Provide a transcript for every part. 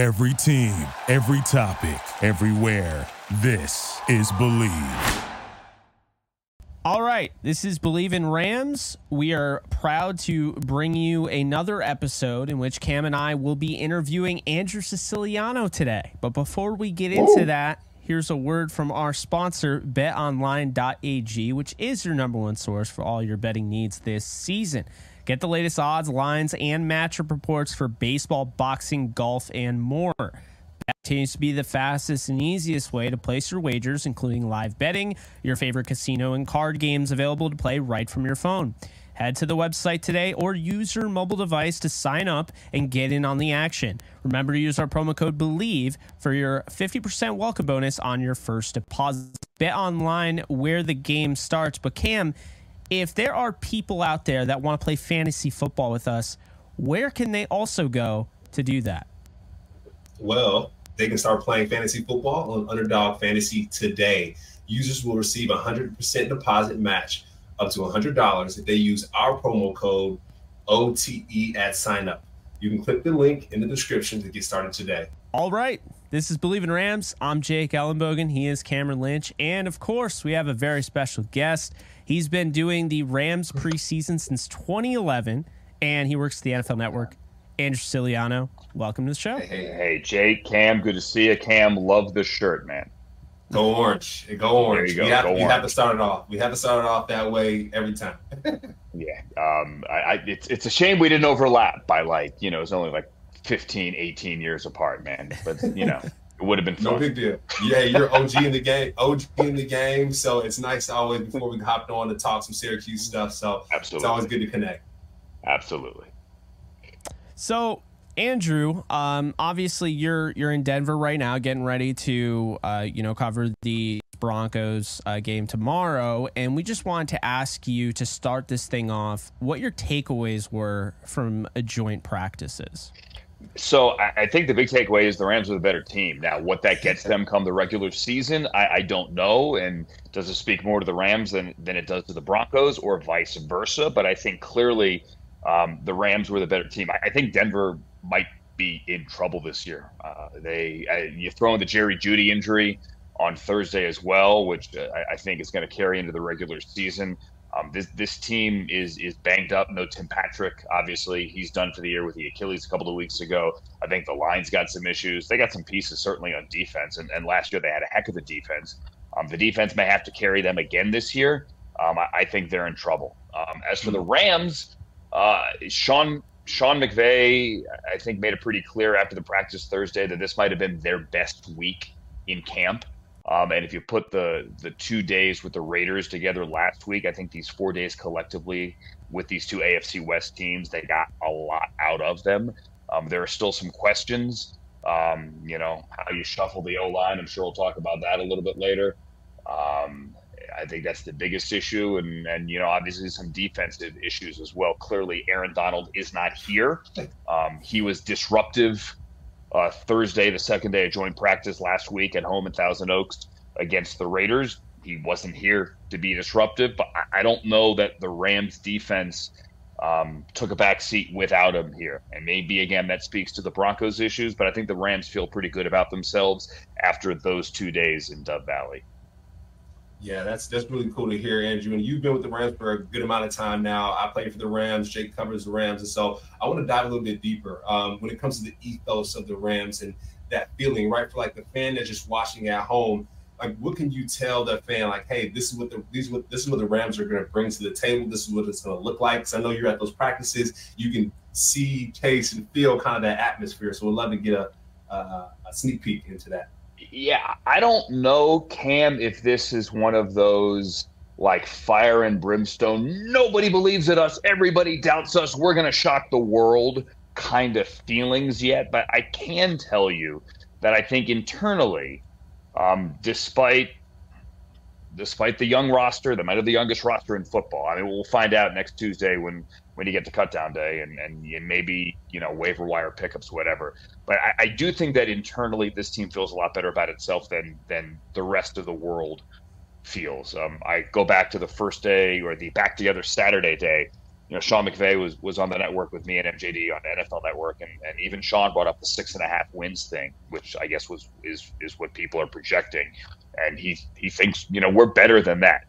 Every team, every topic, everywhere. This is Bleav. All right, this is Bleav in Rams. We are proud to bring you another episode in which Cam and I will be interviewing Andrew Siciliano today. But before we get into that, here's a word from our sponsor, betonline.ag, which is your number one source for all your betting needs this season. Get the latest odds, lines, and matchup reports for baseball, boxing, golf, and more. That continues to be the fastest and easiest way to place your wagers, including live betting, your favorite casino, and card games available to play right from your phone. Head to the website today or use your mobile device to sign up and get in on the action. Remember to use our promo code BLEAV for your 50% welcome bonus on your first deposit. Bet online where the game starts. But Cam, if there are people out there that want to play fantasy football with us, where can they also go to do that? Well, they can start playing fantasy football on Underdog Fantasy today. Users will receive a 100% deposit match up to $100 if they use our promo code OTE at sign up. You can click the link in the description to get started today. All right. This is Bleav in Rams. I'm Jake Ellenbogen. He is Cameron Lynch. And of course, we have a very special guest. He's been doing the Rams preseason since 2011, and he works at the NFL Network. Andrew Siciliano, welcome to the show. Hey, hey, Jake, Cam, good to see you. Cam, love the shirt, man. Go orange. Go orange. There you go. We, have, Go we have to start it off. We have to start it off that way every time. Yeah. Um, I, I, it's, it's a shame we didn't overlap by like, you know, it's only like 15, 18 years apart, man. But, you know, it would have been No big deal. Yeah, you're OG in the game. OG in the game. So it's nice always before we hopped on to talk some Syracuse stuff. So Absolutely. it's always good to connect. Absolutely. So, Andrew, um, obviously you're you're in Denver right now, getting ready to uh, you know cover the Broncos uh, game tomorrow, and we just wanted to ask you to start this thing off what your takeaways were from a joint practices. So I, I think the big takeaway is the Rams are the better team. Now, what that gets them come the regular season, I, I don't know. And does it speak more to the Rams than, than it does to the Broncos or vice versa? But I think clearly um, the Rams were the better team. I, I think Denver might be in trouble this year. Uh, they you throw in the Jerry Jeudy injury on Thursday as well, which uh, I think is going to carry into the regular season. Um, this this team is is banged up. No Tim Patrick, obviously, he's done for the year with the Achilles a couple of weeks ago. I think the line's got some issues. They got some pieces certainly on defense, and, and last year they had a heck of a defense. Um, the defense may have to carry them again this year. Um, I, I think they're in trouble. Um, as for the Rams, uh, Sean Sean McVay, I think, made it pretty clear after the practice Thursday that this might have been their best week in camp. Um, and if you put the the two days with the Raiders together last week, I think these four days collectively with these two AFC West teams, they got a lot out of them. Um, there are still some questions. Um, you know how you shuffle the O line. I'm sure we'll talk about that a little bit later. Um, I think that's the biggest issue, and and you know obviously some defensive issues as well. Clearly, Aaron Donald is not here. Um, he was disruptive uh, Thursday, the second day of joint practice last week at home in Thousand Oaks against the Raiders. He wasn't here to be disruptive, but I, I don't know that the Rams defense um, took a back seat without him here. And maybe, again, that speaks to the Broncos' issues, but I think the Rams feel pretty good about themselves after those two days in Dove Valley. Yeah, that's that's really cool to hear, Andrew. And you've been with the Rams for a good amount of time now. I played for the Rams. Jake covers the Rams, and so I want to dive a little bit deeper um, when it comes to the ethos of the Rams and that feeling, right? For like the fan that's just watching at home, like what can you tell that fan, like, hey, this is what the these what this is what the Rams are going to bring to the table. This is what it's going to look like. Because I know you're at those practices, you can see, taste, and feel kind of that atmosphere. So we'd love to get a, a, a sneak peek into that. Yeah, I don't know, Cam, if this is one of those like fire and brimstone, nobody believes in us, everybody doubts us, we're going to shock the world kind of feelings yet. But I can tell you that I think internally, um, despite despite the young roster, they might have the youngest roster in football. I mean, we'll find out next Tuesday when when you get to cutdown day and and maybe you know waiver wire pickups, whatever. But I, I do think that internally, this team feels a lot better about itself than than the rest of the world feels. Um, I go back to the first day or the back together Saturday day. you know, Sean McVay was was on the network with me and MJD on NFL Network, and, and even Sean brought up the six and a half wins thing, which I guess was is is what people are projecting, and he he thinks you know we're better than that,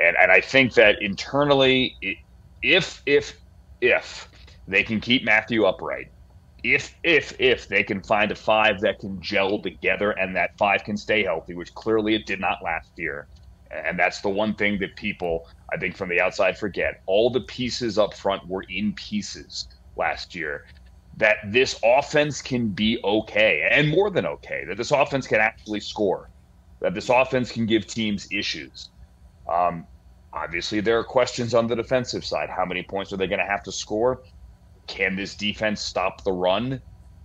and and I think that internally, if if if they can keep Matthew upright, if if if they can find a five that can gel together and that five can stay healthy, which clearly it did not last year, and that's the one thing that people, I think, from the outside forget. All the pieces up front were in pieces last year. That this offense can be okay and more than okay. That this offense can actually score. That this offense can give teams issues. Um, obviously, there are questions on the defensive side. How many points are they going to have to score? Can this defense stop the run?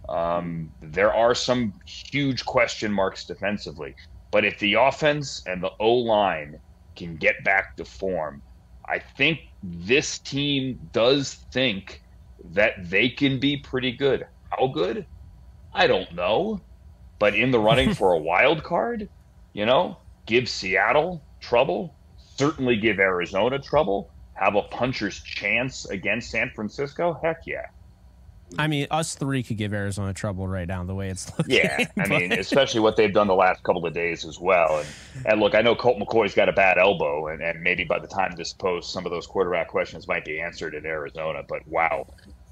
Um, there are some huge question marks defensively. But if the offense and the O line can get back to form, I think this team does think that they can be pretty good. How good? I don't know. But in the running for a wild card, you know, give Seattle trouble, certainly give Arizona trouble, have a puncher's chance against San Francisco. Heck yeah. I mean, us three could give Arizona trouble right now the way it's looking. Yeah, I mean, especially what they've done the last couple of days as well. And, and look, I know Colt McCoy's got a bad elbow, and, and maybe by the time this posts, some of those quarterback questions might be answered in Arizona. But wow,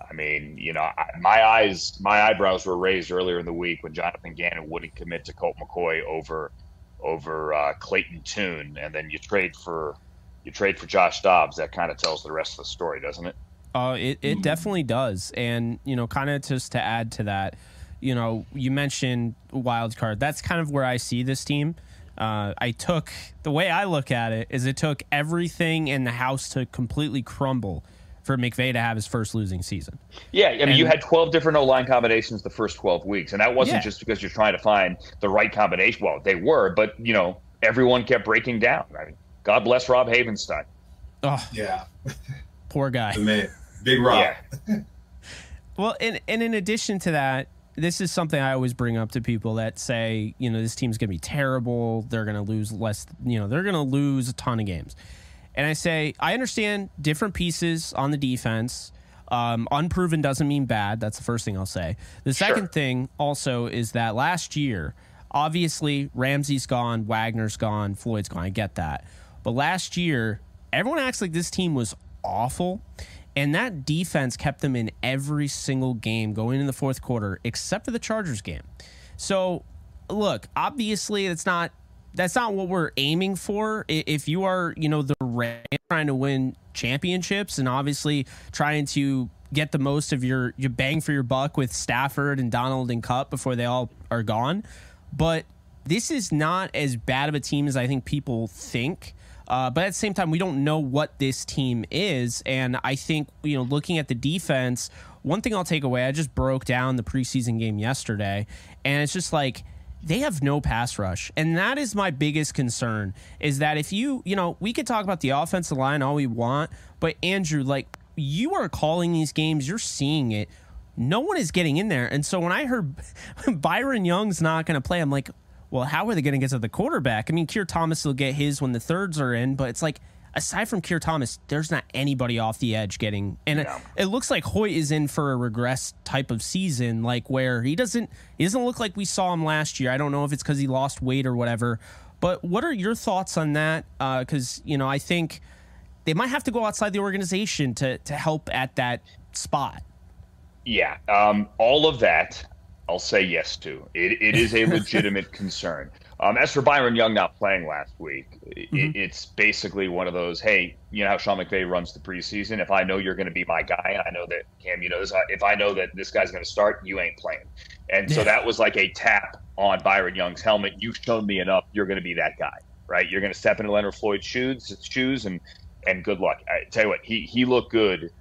I mean, you know, my eyes, my eyebrows were raised earlier in the week when Jonathan Gannon wouldn't commit to Colt McCoy over over uh, Clayton Tune, and then you trade for you trade for Josh Dobbs. That kind of tells the rest of the story, doesn't it? Uh, it, it definitely does. And, you know, kind of just to add to that, you know, you mentioned wild card. That's kind of where I see this team. Uh, I took the way I look at it is it took everything in the house to completely crumble for McVay to have his first losing season. Yeah, I mean, and, you had 12 different O line combinations the first 12 weeks, and that wasn't yeah. just because you're trying to find the right combination. Well, they were, but, you know, everyone kept breaking down. I mean, God bless Rob Havenstein. Oh, yeah. Poor guy. The man. Big Rob. Yeah. well, and, and in addition to that, this is something I always bring up to people that say, you know, this team's going to be terrible. They're going to lose less, you know, they're going to lose a ton of games. And I say, I understand different pieces on the defense. Um, unproven doesn't mean bad. That's the first thing I'll say. The second sure. thing also is that last year, obviously, Ramsey's gone, Wagner's gone, Floyd's gone. I get that. But last year, everyone acts like this team was awful. And that defense kept them in every single game going in the fourth quarter, except for the Chargers game. So, look, obviously, it's not that's not what we're aiming for. If you are, you know, the Rams trying to win championships and obviously trying to get the most of your your bang for your buck with Stafford and Donald and Kupp before they all are gone, but this is not as bad of a team as I think people think. Uh, but at the same time, we don't know what this team is. And I think, you know, looking at the defense, one thing I'll take away, I just broke down the preseason game yesterday, and it's just like, they have no pass rush. And that is my biggest concern is that if you you know we could talk about the offensive line all we want but andrew like you are calling these games you're seeing it. No one is getting in there. And so when i heard byron young's not going to play i'm like well, how are they going to get to the quarterback? I mean, Keir Thomas will get his when the thirds are in, but it's like aside from Keir Thomas, there's not anybody off the edge getting. And yeah. it, it, looks like Hoyt is in for a regress type of season, like where he doesn't he doesn't look like we saw him last year. I don't know if it's because he lost weight or whatever. But what are your thoughts on that? Because uh, you know, I think they might have to go outside the organization to to help at that spot. Yeah, um, all of that I'll say yes to. It, it is a legitimate concern. Um, as for Byron Young not playing last week, mm-hmm. it, it's basically one of those, hey, you know how Sean McVay runs the preseason? If I know you're going to be my guy, I know that, Cam, you know this, if I know that this guy's going to start, you ain't playing. And so that was like a tap on Byron Young's helmet. You've shown me enough. You're going to be that guy, right? You're going to step into Leonard Floyd's shoes, shoes and, and good luck. I tell you what, he, he looked good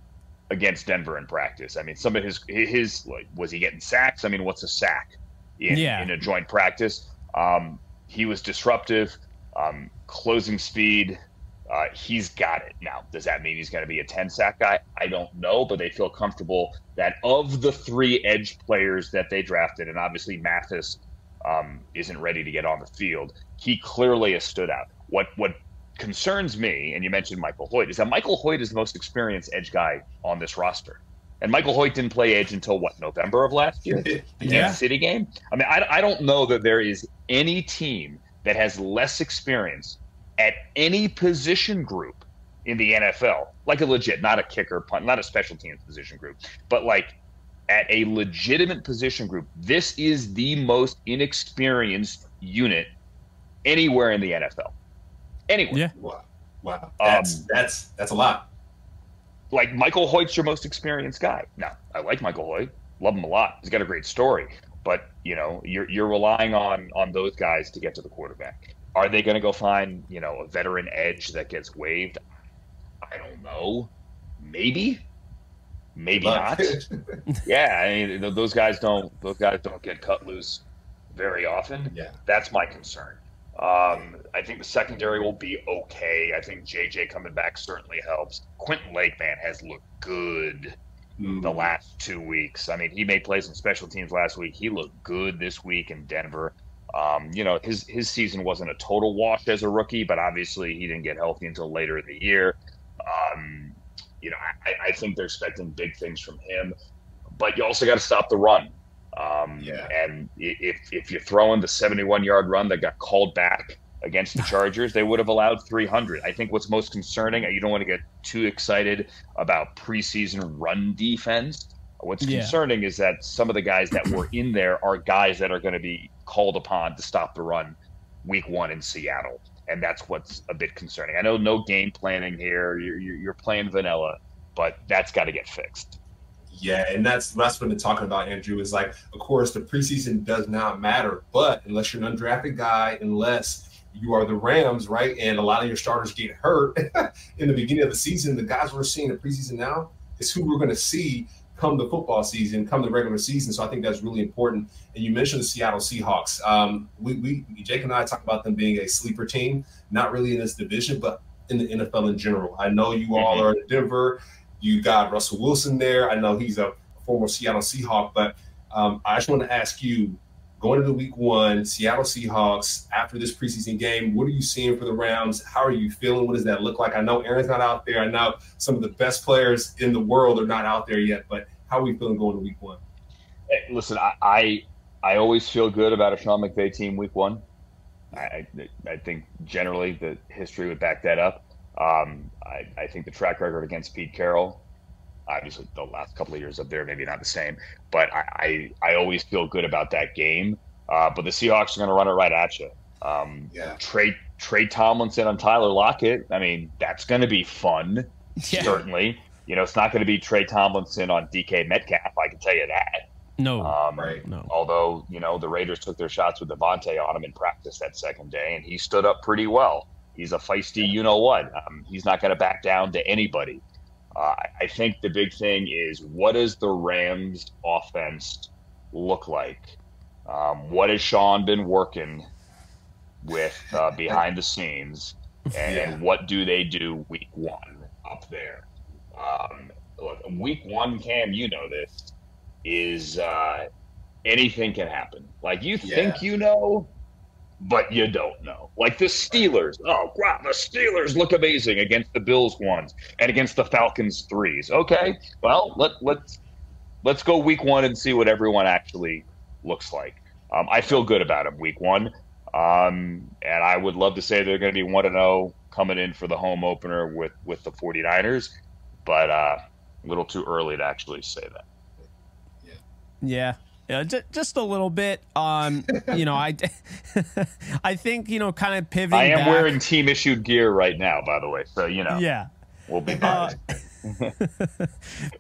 against Denver in practice. I mean, some of his his like, was he getting sacks? I mean, what's a sack in, yeah. in a joint practice? Um, he was disruptive, um, closing speed. Uh, he's got it now. Does that mean he's going to be a 10 sack guy? I don't know, but they feel comfortable that of the three edge players that they drafted, and obviously Mathis um, isn't ready to get on the field, he clearly has stood out. What what concerns me, and you mentioned Michael Hoyt, is that Michael Hoyt is the most experienced edge guy on this roster. And Michael Hoyt didn't play edge until what, November of last year? The Yeah. City game? I mean, I, I don't know that there is any team that has less experience at any position group in the NFL, like a legit, not a kicker, punt, not a special teams position group, but like at a legitimate position group. This is the most inexperienced unit anywhere in the NFL. Anywhere. Yeah. Wow, wow, that's Um, that's that's a lot. like Michael Hoyt's your most experienced guy. Now, I like Michael Hoyt, love him a lot. He's got a great story, but you know, you're you're relying on on those guys to get to the quarterback. Are they going to go find you know a veteran edge that gets waived? I don't know. Maybe, maybe But- not. yeah, I mean, those guys don't those guys don't get cut loose very often. yeah, That's my concern. Um, I think the secondary will be okay. I think JJ coming back certainly helps. Quentin Lake, man, has looked good Mm. the last two weeks. I mean, he made plays on special teams last week. He looked good this week in Denver. Um, you know, his his season wasn't a total wash as a rookie, but obviously he didn't get healthy until later in the year. Um, you know, I, I think they're expecting big things from him, but you also got to stop the run. Um, Yeah. And if if you're throwing the 71 yard run that got called back against the Chargers, they would have allowed 300. I think what's most concerning, you don't want to get too excited about preseason run defense. What's Yeah. concerning is that some of the guys that were in there are guys that are going to be called upon to stop the run week one in Seattle. And that's what's a bit concerning. I know no game planning here. You're, you're you're playing vanilla, but that's got to get fixed. Yeah, and that's that's what they're talking about, Andrew. Is like, of course, the preseason does not matter, but unless you're an undrafted guy, unless you are the Rams, right, and a lot of your starters get hurt in the beginning of the season, the guys we're seeing in the preseason now is who we're going to see come the football season, come the regular season. So I think that's really important. And you mentioned the Seattle Seahawks. Um, we, we Jake and I talk about them being a sleeper team, not really in this division, but in the NFL in general. I know you all are in Denver. You got Russell Wilson there. I know he's a former Seattle Seahawk, but um, I just want to ask you, going into week one, Seattle Seahawks, after this preseason game, what are you seeing for the Rams? How are you feeling? What does that look like? I know Aaron's not out there. I know some of the best players in the world are not out there yet, but how are we feeling going to week one? Hey, listen, I, I I always feel good about a Sean McVay team week one. I I, I think generally the history would back that up. Um, I, I think the track record against Pete Carroll, obviously the last couple of years up there, maybe not the same, but I, I, I always feel good about that game. Uh, but the Seahawks are going to run it right at you. Um, Yeah. Tre Tre Tomlinson on Tyler Lockett. I mean, that's going to be fun. Yeah. Certainly, you know, it's not going to be Tre Tomlinson on DK Metcalf. I can tell you that. No. Um, Right. no. Although you know the Raiders took their shots with Davante on him in practice that second day, and he stood up pretty well. He's a feisty, you know what? Um, he's not going to back down to anybody. Uh, I- think the big thing is what does the Rams' offense look like? Um, what has Sean been working with uh, behind the scenes, and, Yeah. and what do they do week one up there? Um, look, week one, Cam, you know this is uh, anything can happen. Like you Yeah. think you know, but you don't know. Like the Steelers. Oh, wow, the Steelers look amazing against the Bills ones and against the Falcons threes. Okay, well let let's let's go week one and see what everyone actually looks like. Um, I feel good about them week one, um, and I would love to say they're going to be one to zero coming in for the home opener with with the 49ers, but uh, a little too early to actually say that. Yeah. Yeah, just, just a little bit. Um, you know, I, I think you know, kind of pivoting. I am back- wearing team issued gear right now, by the way. So you know, Yeah. we'll be Uh,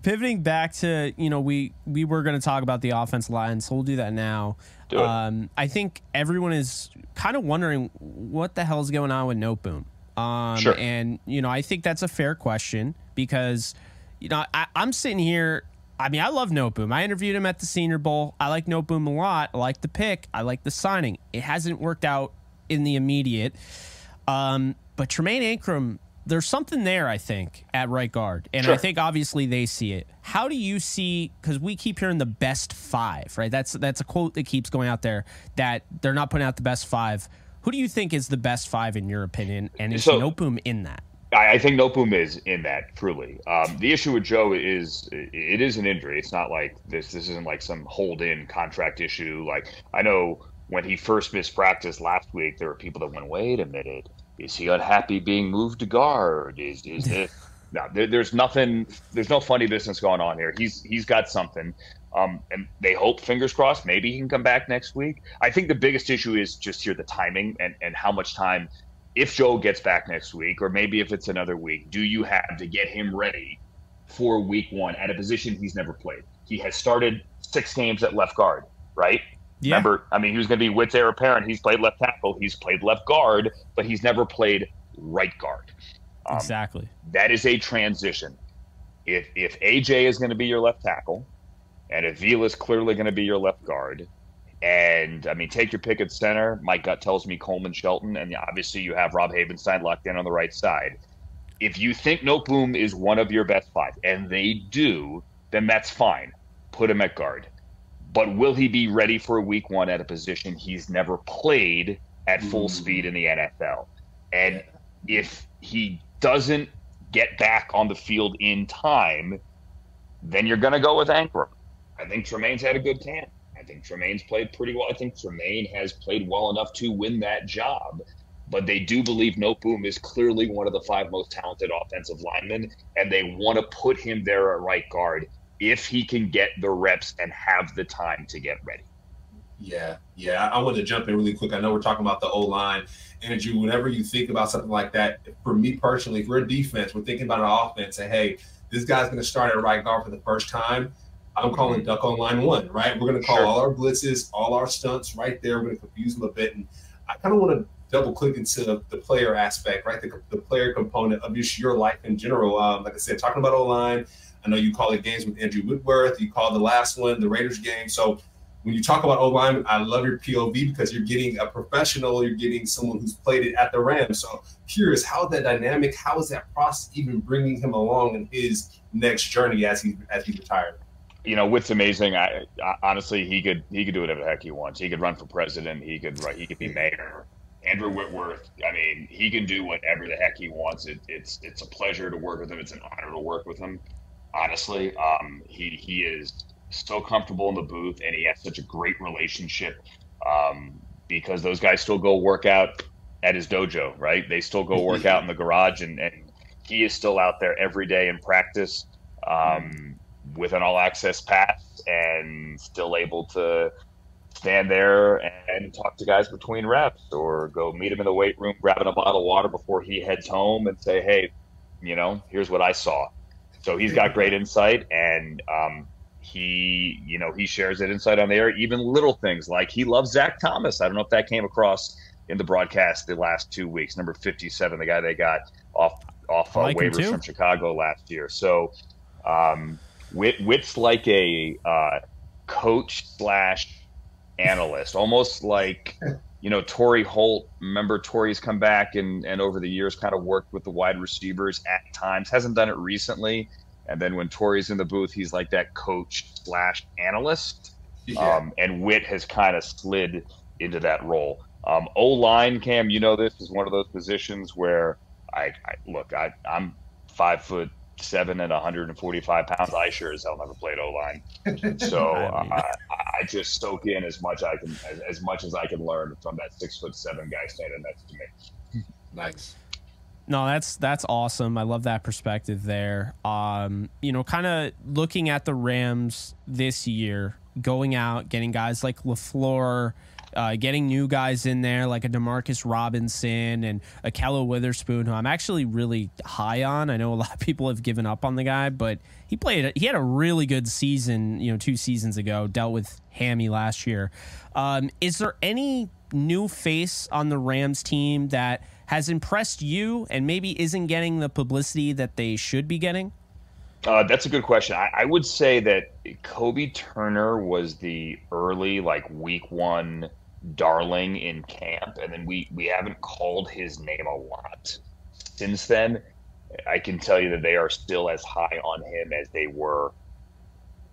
pivoting back to you know we we were going to talk about the offense line so we'll do that now Do um i think everyone is kind of wondering what the hell's going on with noteboom um Sure. and you know i think that's a fair question because you know I, i'm sitting here I mean, I love Noteboom. I interviewed him at the Senior Bowl. I like Noteboom a lot. I like the pick. I like the signing. It hasn't worked out in the immediate. Um, but Tremayne Anchrum, there's something there, I think, at right guard. And I think obviously they see it. How do you see because we keep hearing the best five, right? That's that's a quote that keeps going out there that they're not putting out the best five. Who do you think is the best five in your opinion? And is So- in that? I, I think Noteboom is in that truly. Um, the issue with Joe is it is an injury. It's not like this. This isn't like some hold in contract issue. Like I know when he first missed practice last week, there were people that went, "Wait a minute, is he unhappy being moved to guard? Is is this?" no, there, there's nothing. There's no funny business going on here. He's he's got something. Um, and they hope, fingers crossed, maybe he can come back next week. I think the biggest issue is just here the timing and, and how much time if Joe gets back next week, or maybe if it's another week, do you have to get him ready for week one at a position he's never played? He has started six games at left guard, right? Yeah. Remember, I mean, he was going to be Witt's heir apparent. He's played left tackle, he's played left guard, but he's never played right guard. Um, exactly. That is a transition. If if AJ is going to be your left tackle, and if Vila is clearly going to be your left guard, and I mean, take your pick at center. My gut tells me Coleman Shelton, and obviously you have Rob Havenstein locked in on the right side. If you think Noteboom is one of your best five, and they do, then that's fine. Put him at guard. But will he be ready for week one at a position he's never played at full Ooh. speed in the NFL? And if he doesn't get back on the field in time, then you're going to go with Anchrum. I think Tremayne's had a good camp. I think Tremayne's played pretty well. I think Tremaine has played well enough to win that job. But they do believe Noteboom is clearly one of the five most talented offensive linemen, and they want to put him there at right guard if he can get the reps and have the time to get ready. Yeah, yeah. I want to jump in really quick. I know we're talking about the O line. Andrew, whenever you think about something like that, for me personally, if we're a defense, we're thinking about an offense, and hey, this guy's going to start at right guard for the first time. I'm calling duck on line one, right? We're going to call Sure. all our blitzes, all our stunts right there. We're going to confuse them a bit. And I kind of want to double click into the, the player aspect, right? The, the player component of just your life in general. Um, like I said, talking about O line, I know you call it games with Andrew Whitworth. You called the last one the Raiders game. So when you talk about O line, I love your POV because you're getting a professional, you're getting someone who's played it at the Rams. So curious, how that dynamic? How is that process even bringing him along in his next journey as he as he retired? You know, Witt's amazing. I, I honestly, he could he could do whatever the heck he wants. He could run for president. He could. He could be mayor. Andrew Whitworth. I mean, he can do whatever the heck he wants. It, it's it's a pleasure to work with him. It's an honor to work with him. Honestly, um, he he is so comfortable in the booth, and he has such a great relationship um, because those guys still go work out at his dojo, right? They still go work out in the garage, and, and he is still out there every day in practice um, with an all access pass and still able to stand there and talk to guys between reps or go meet him in the weight room grabbing a bottle of water before he heads home and say, hey, you know, here's what I saw. So he's got great insight and um, he, you know, he shares that insight on the air, even little things like he loves Zach Thomas. I don't know if that came across in the broadcast the last two weeks. Number 57, the guy they got off off I uh, waivers from Chicago last year. So um, Wit, Wit's like a uh, coach slash analyst, almost like you know Torry Holt. Remember Torry's come back and and over the years kind of worked with the wide receivers at times. Hasn't done it recently. And then when Torry's in the booth, he's like that coach slash analyst. Um, and Wit has kind of slid into that role. Um, o line, Cam, you know this is one of those positions where I, I look. I, I'm five foot seven and 145 pounds. I sure as hell never played O line, so I mean- uh, I, I just soak in as much I can as, as much as I can learn from that six foot seven guy standing next to me. nice. No, that's that's awesome. I love that perspective there. Um, you know, kind of looking at the Rams this year, going out, getting guys like Lafleur, uh, getting new guys in there like a Demarcus Robinson and a Kello Witherspoon, who I'm actually really high on. I know a lot of people have given up on the guy, but he played. He had a really good season. You know, two seasons ago, dealt with hammy last year. Um, is there any new face on the Rams team that has impressed you and maybe isn't getting the publicity that they should be getting? Uh, that's a good question. I, I would say that Kobe Turner was the early, like week one darling in camp, and then we we haven't called his name a lot since then. I can tell you that they are still as high on him as they were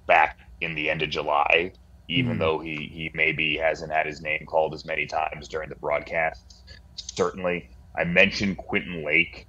back in the end of July. even mm. though he he maybe hasn't had his name called as many times during the broadcast. Certainly, I mentioned Quentin Lake,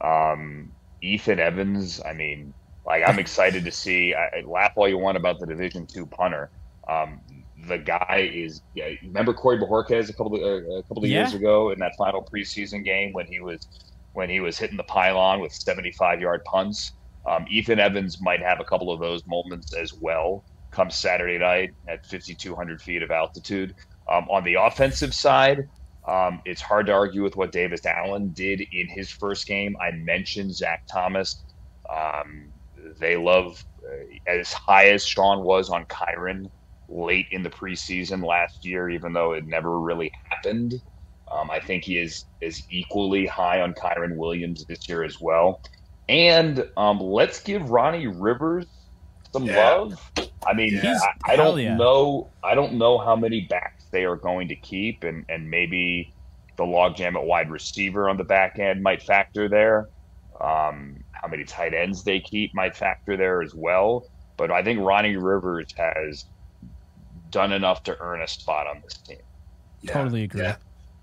um, Ethan Evans. I mean, like I'm excited to see. I, laugh all you want about the Division two punter. Um, the guy is. Yeah, remember Corey Bojorquez a couple of, uh, a couple of yeah. years ago in that final preseason game when he was when he was hitting the pylon with 75 yard punts. Um, Ethan Evans might have a couple of those moments as well come Saturday night at 5,200 feet of altitude. Um, on the offensive side, um, it's hard to argue with what Davis Allen did in his first game. I mentioned Zach Thomas. Um, they love uh, as high as Sean was on Kyren late in the preseason last year, even though it never really happened. Um, I think he is is equally high on Kyren Williams this year as well. And um, let's give Ronnie Rivers some yeah. love. I mean, yeah. I, I, don't yeah. know. I don't know how many backs they are going to keep, and and maybe the logjam at wide receiver on the back end might factor there. Um, how many tight ends they keep might factor there as well. But I think Ronnie Rivers has done enough to earn a spot on this team. totally agree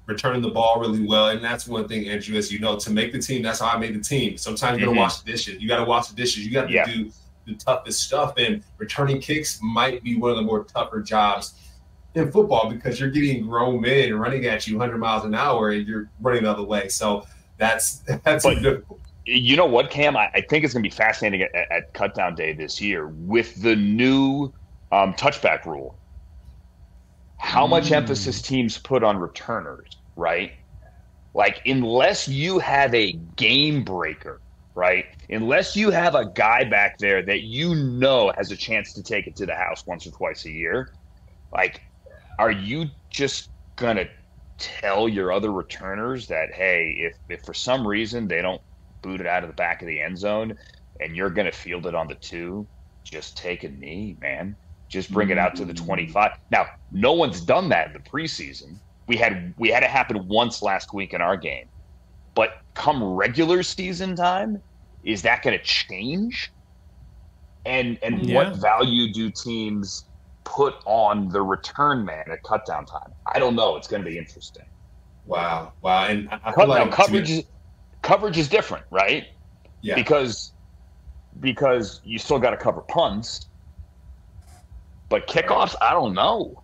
returning the ball really well. And that's one thing, Andrew, as you know, to make the team, that's how I made the team. Sometimes you gotta mm-hmm. wash the dishes. You gotta wash the dishes. You gotta yeah. do the toughest stuff. And returning kicks might be one of the more tougher jobs in football because you're getting grown men running at you 100 miles an hour and you're running the other way. So that's that's but, difficult. You know what, Cam? I, I think it's going to be fascinating at, at Cutdown Day this year with the new um, touchback rule how much mm. emphasis teams put on returners, right? Like, unless you have a game breaker, right? Unless you have a guy back there that you know has a chance to take it to the house once or twice a year, like, are you just going to tell your other returners that, hey, if, if for some reason they don't boot it out of the back of the end zone and you're going to field it on the two, just take a knee, man? Just bring it out to the mm. 25. Now, no one's done that in the preseason. We had we had it happen once last week in our game. But come regular season time, is that going to change? And and yeah. what value do teams put on the return man at cutdown time? I don't know. It's going to be interesting. Wow, wow, and I Cut, like coverage is coverage is different, right? Yeah, because because you still got to cover punts but kickoffs, I don't know.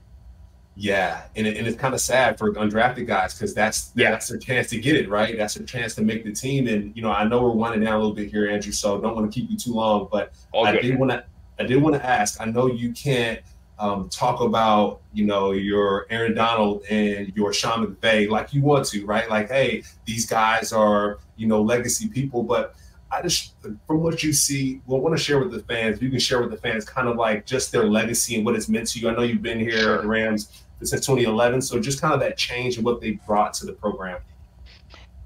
Yeah, and, it, and it's kind of sad for undrafted guys because that's yeah. that's their chance to get it right. That's their chance to make the team. And you know, I know we're winding down a little bit here, Andrew. So don't want to keep you too long, but All I good. did want to I did want to ask. I know you can't um, talk about you know your Aaron Donald and your Sean McVay like you want to, right? Like, hey, these guys are you know legacy people, but I just, from what you see, well, want to share with the fans. You can share with the fans kind of like just their legacy and what it's meant to you. I know you've been here at the Rams since 2011, so just kind of that change and what they brought to the program.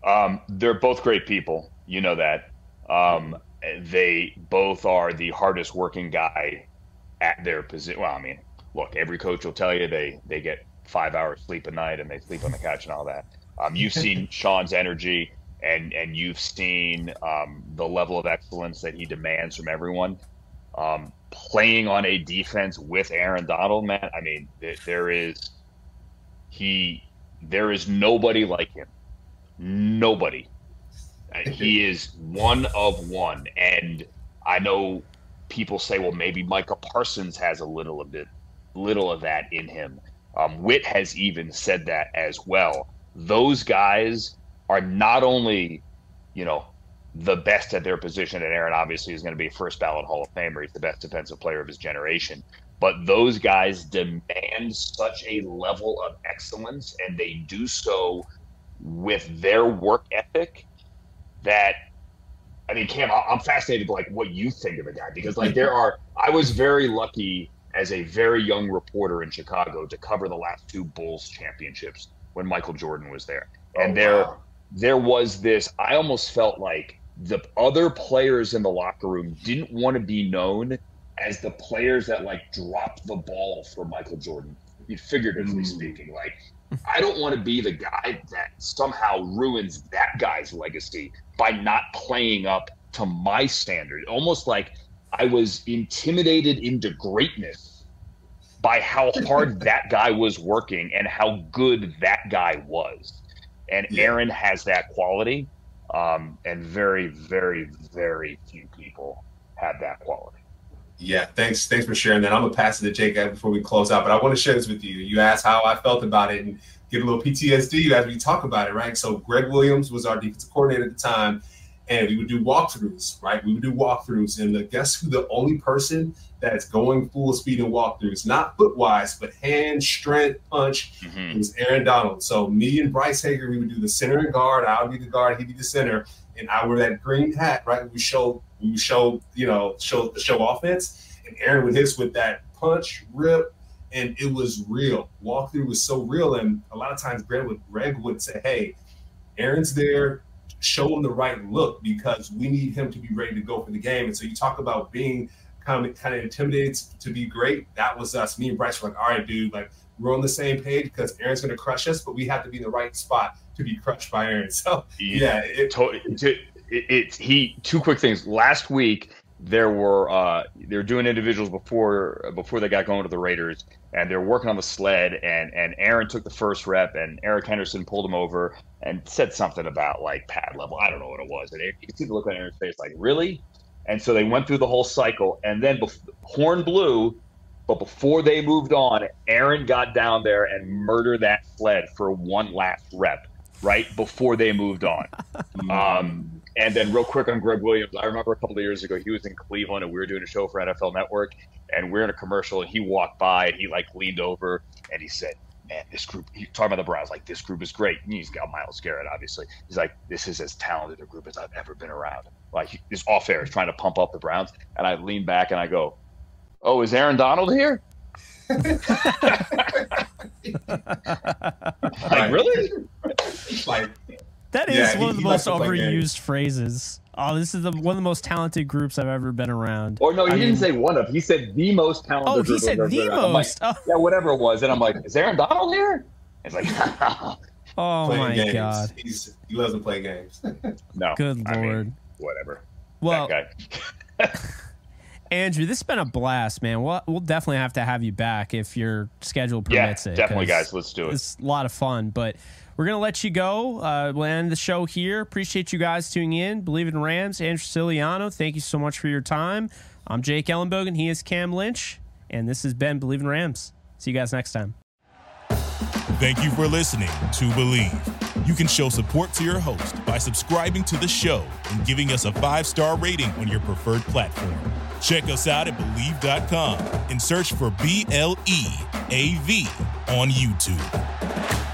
Um, they're both great people. You know that. Um, they both are the hardest working guy at their position. Well, I mean, look, every coach will tell you they they get five hours sleep a night and they sleep on the couch and all that. Um, you've seen Sean's energy and and you've seen um, the level of excellence that he demands from everyone. Um, playing on a defense with Aaron Donald, man, I mean, there is he, there is nobody like him, nobody. he is one of one, and I know people say, well, maybe Micah Parsons has a little of bit, little of that in him. Um, Whit has even said that as well. Those guys are not only, you know, the best at their position, and Aaron obviously is going to be first ballot Hall of Famer. He's the best defensive player of his generation. But those guys demand such a level of excellence, and they do so with their work ethic that I mean, Cam, I'm fascinated like what you think of a guy because like there are I was very lucky as a very young reporter in Chicago to cover the last two Bulls championships when Michael Jordan was there. And oh, there wow there was this, I almost felt like the other players in the locker room didn't want to be known as the players that like dropped the ball for Michael Jordan, figuratively mm. speaking. Like, I don't want to be the guy that somehow ruins that guy's legacy by not playing up to my standard. Almost like I was intimidated into greatness by how hard that guy was working and how good that guy was. And Yeah. Aaron has that quality. Um, and very, very, very few people have that quality. Yeah, thanks. Thanks for sharing that. I'm gonna pass it to Jake before we close out, but I want to share this with you. You asked how I felt about it and get a little PTSD as we talk about it, right? So Gregg Williams was our defensive coordinator at the time, and we would do walkthroughs, right? We would do walkthroughs, and the, guess who the only person that's going full speed in walkthroughs, not foot wise, but hand strength punch, Mhm. it was Aaron Donald. So me and Bryce Hager, we would do the center and guard. I would be the guard, he'd be the center, and I wear that green hat, right? We show, we show, you know, show the show offense, and Aaron would hit us with that punch, rip, and it was real. Walkthrough was so real, and a lot of times Greg would, Greg would say, "Hey, Aaron's there." Show him the right look because we need him to be ready to go for the game. And so you talk about being kind of kind of intimidated to be great. That was us. Me and Bryce were like, all right, dude, like we're on the same page because Aaron's going to crush us, but we have to be in the right spot to be crushed by Aaron. So yeah, it, to, to, it, he two quick things last week there were uh they were doing individuals before before they got going to the raiders and they're working on the sled and and aaron took the first rep and eric henderson pulled him over and said something about like pad level i don't know what it was and you could see the look on aaron's face like really and so they went through the whole cycle. And then bef- horn blew but before they moved on aaron got down there and murdered that sled for one last rep right before they moved on. Um, and then, real quick on Gregg Williams, I remember a couple of years ago he was in Cleveland and we were doing a show for NFL Network, and we are in a commercial, and he walked by and he like leaned over and he said, "Man, this group." He talking about the Browns, like this group is great. And he's got Myles Garrett, obviously. He's like, "This is as talented a group as I've ever been around." Like he- this off air is trying to pump up the Browns, and I lean back and I go, "Oh, is Aaron Donald here?" Like really? like That is Yeah, he- one of the most overused phrases. Oh, this is the, one of the most talented groups I've ever been around. Or no, he I didn't mean- say one of. He said the most talented. Oh, he group said ever the been like, most. Oh, yeah, whatever it was. And I'm like, is Aaron Donald here? It's like, oh my games. god. He's, he loves to play games. no. Good I mean, lord. whatever. well, that guy. Andrew, this has been a blast, man. We'll, we'll definitely have to have you back if your schedule Yeah, permits it. Definitely, guys. Let's do it. It's a lot of fun, but we're gonna let you go. Uh, we'll end the show here. Appreciate you guys tuning in. Bleav in Rams. Andrew Siciliano, thank you so much for your time. I'm Jake Ellenbogen. He is Cam Lynch, and this has been Bleav in Rams. See you guys next time. Thank you for listening to Bleav. You can show support to your host by subscribing to the show and giving us a five star rating on your preferred platform. Check us out at Bleav.com and search for B L E A V on YouTube.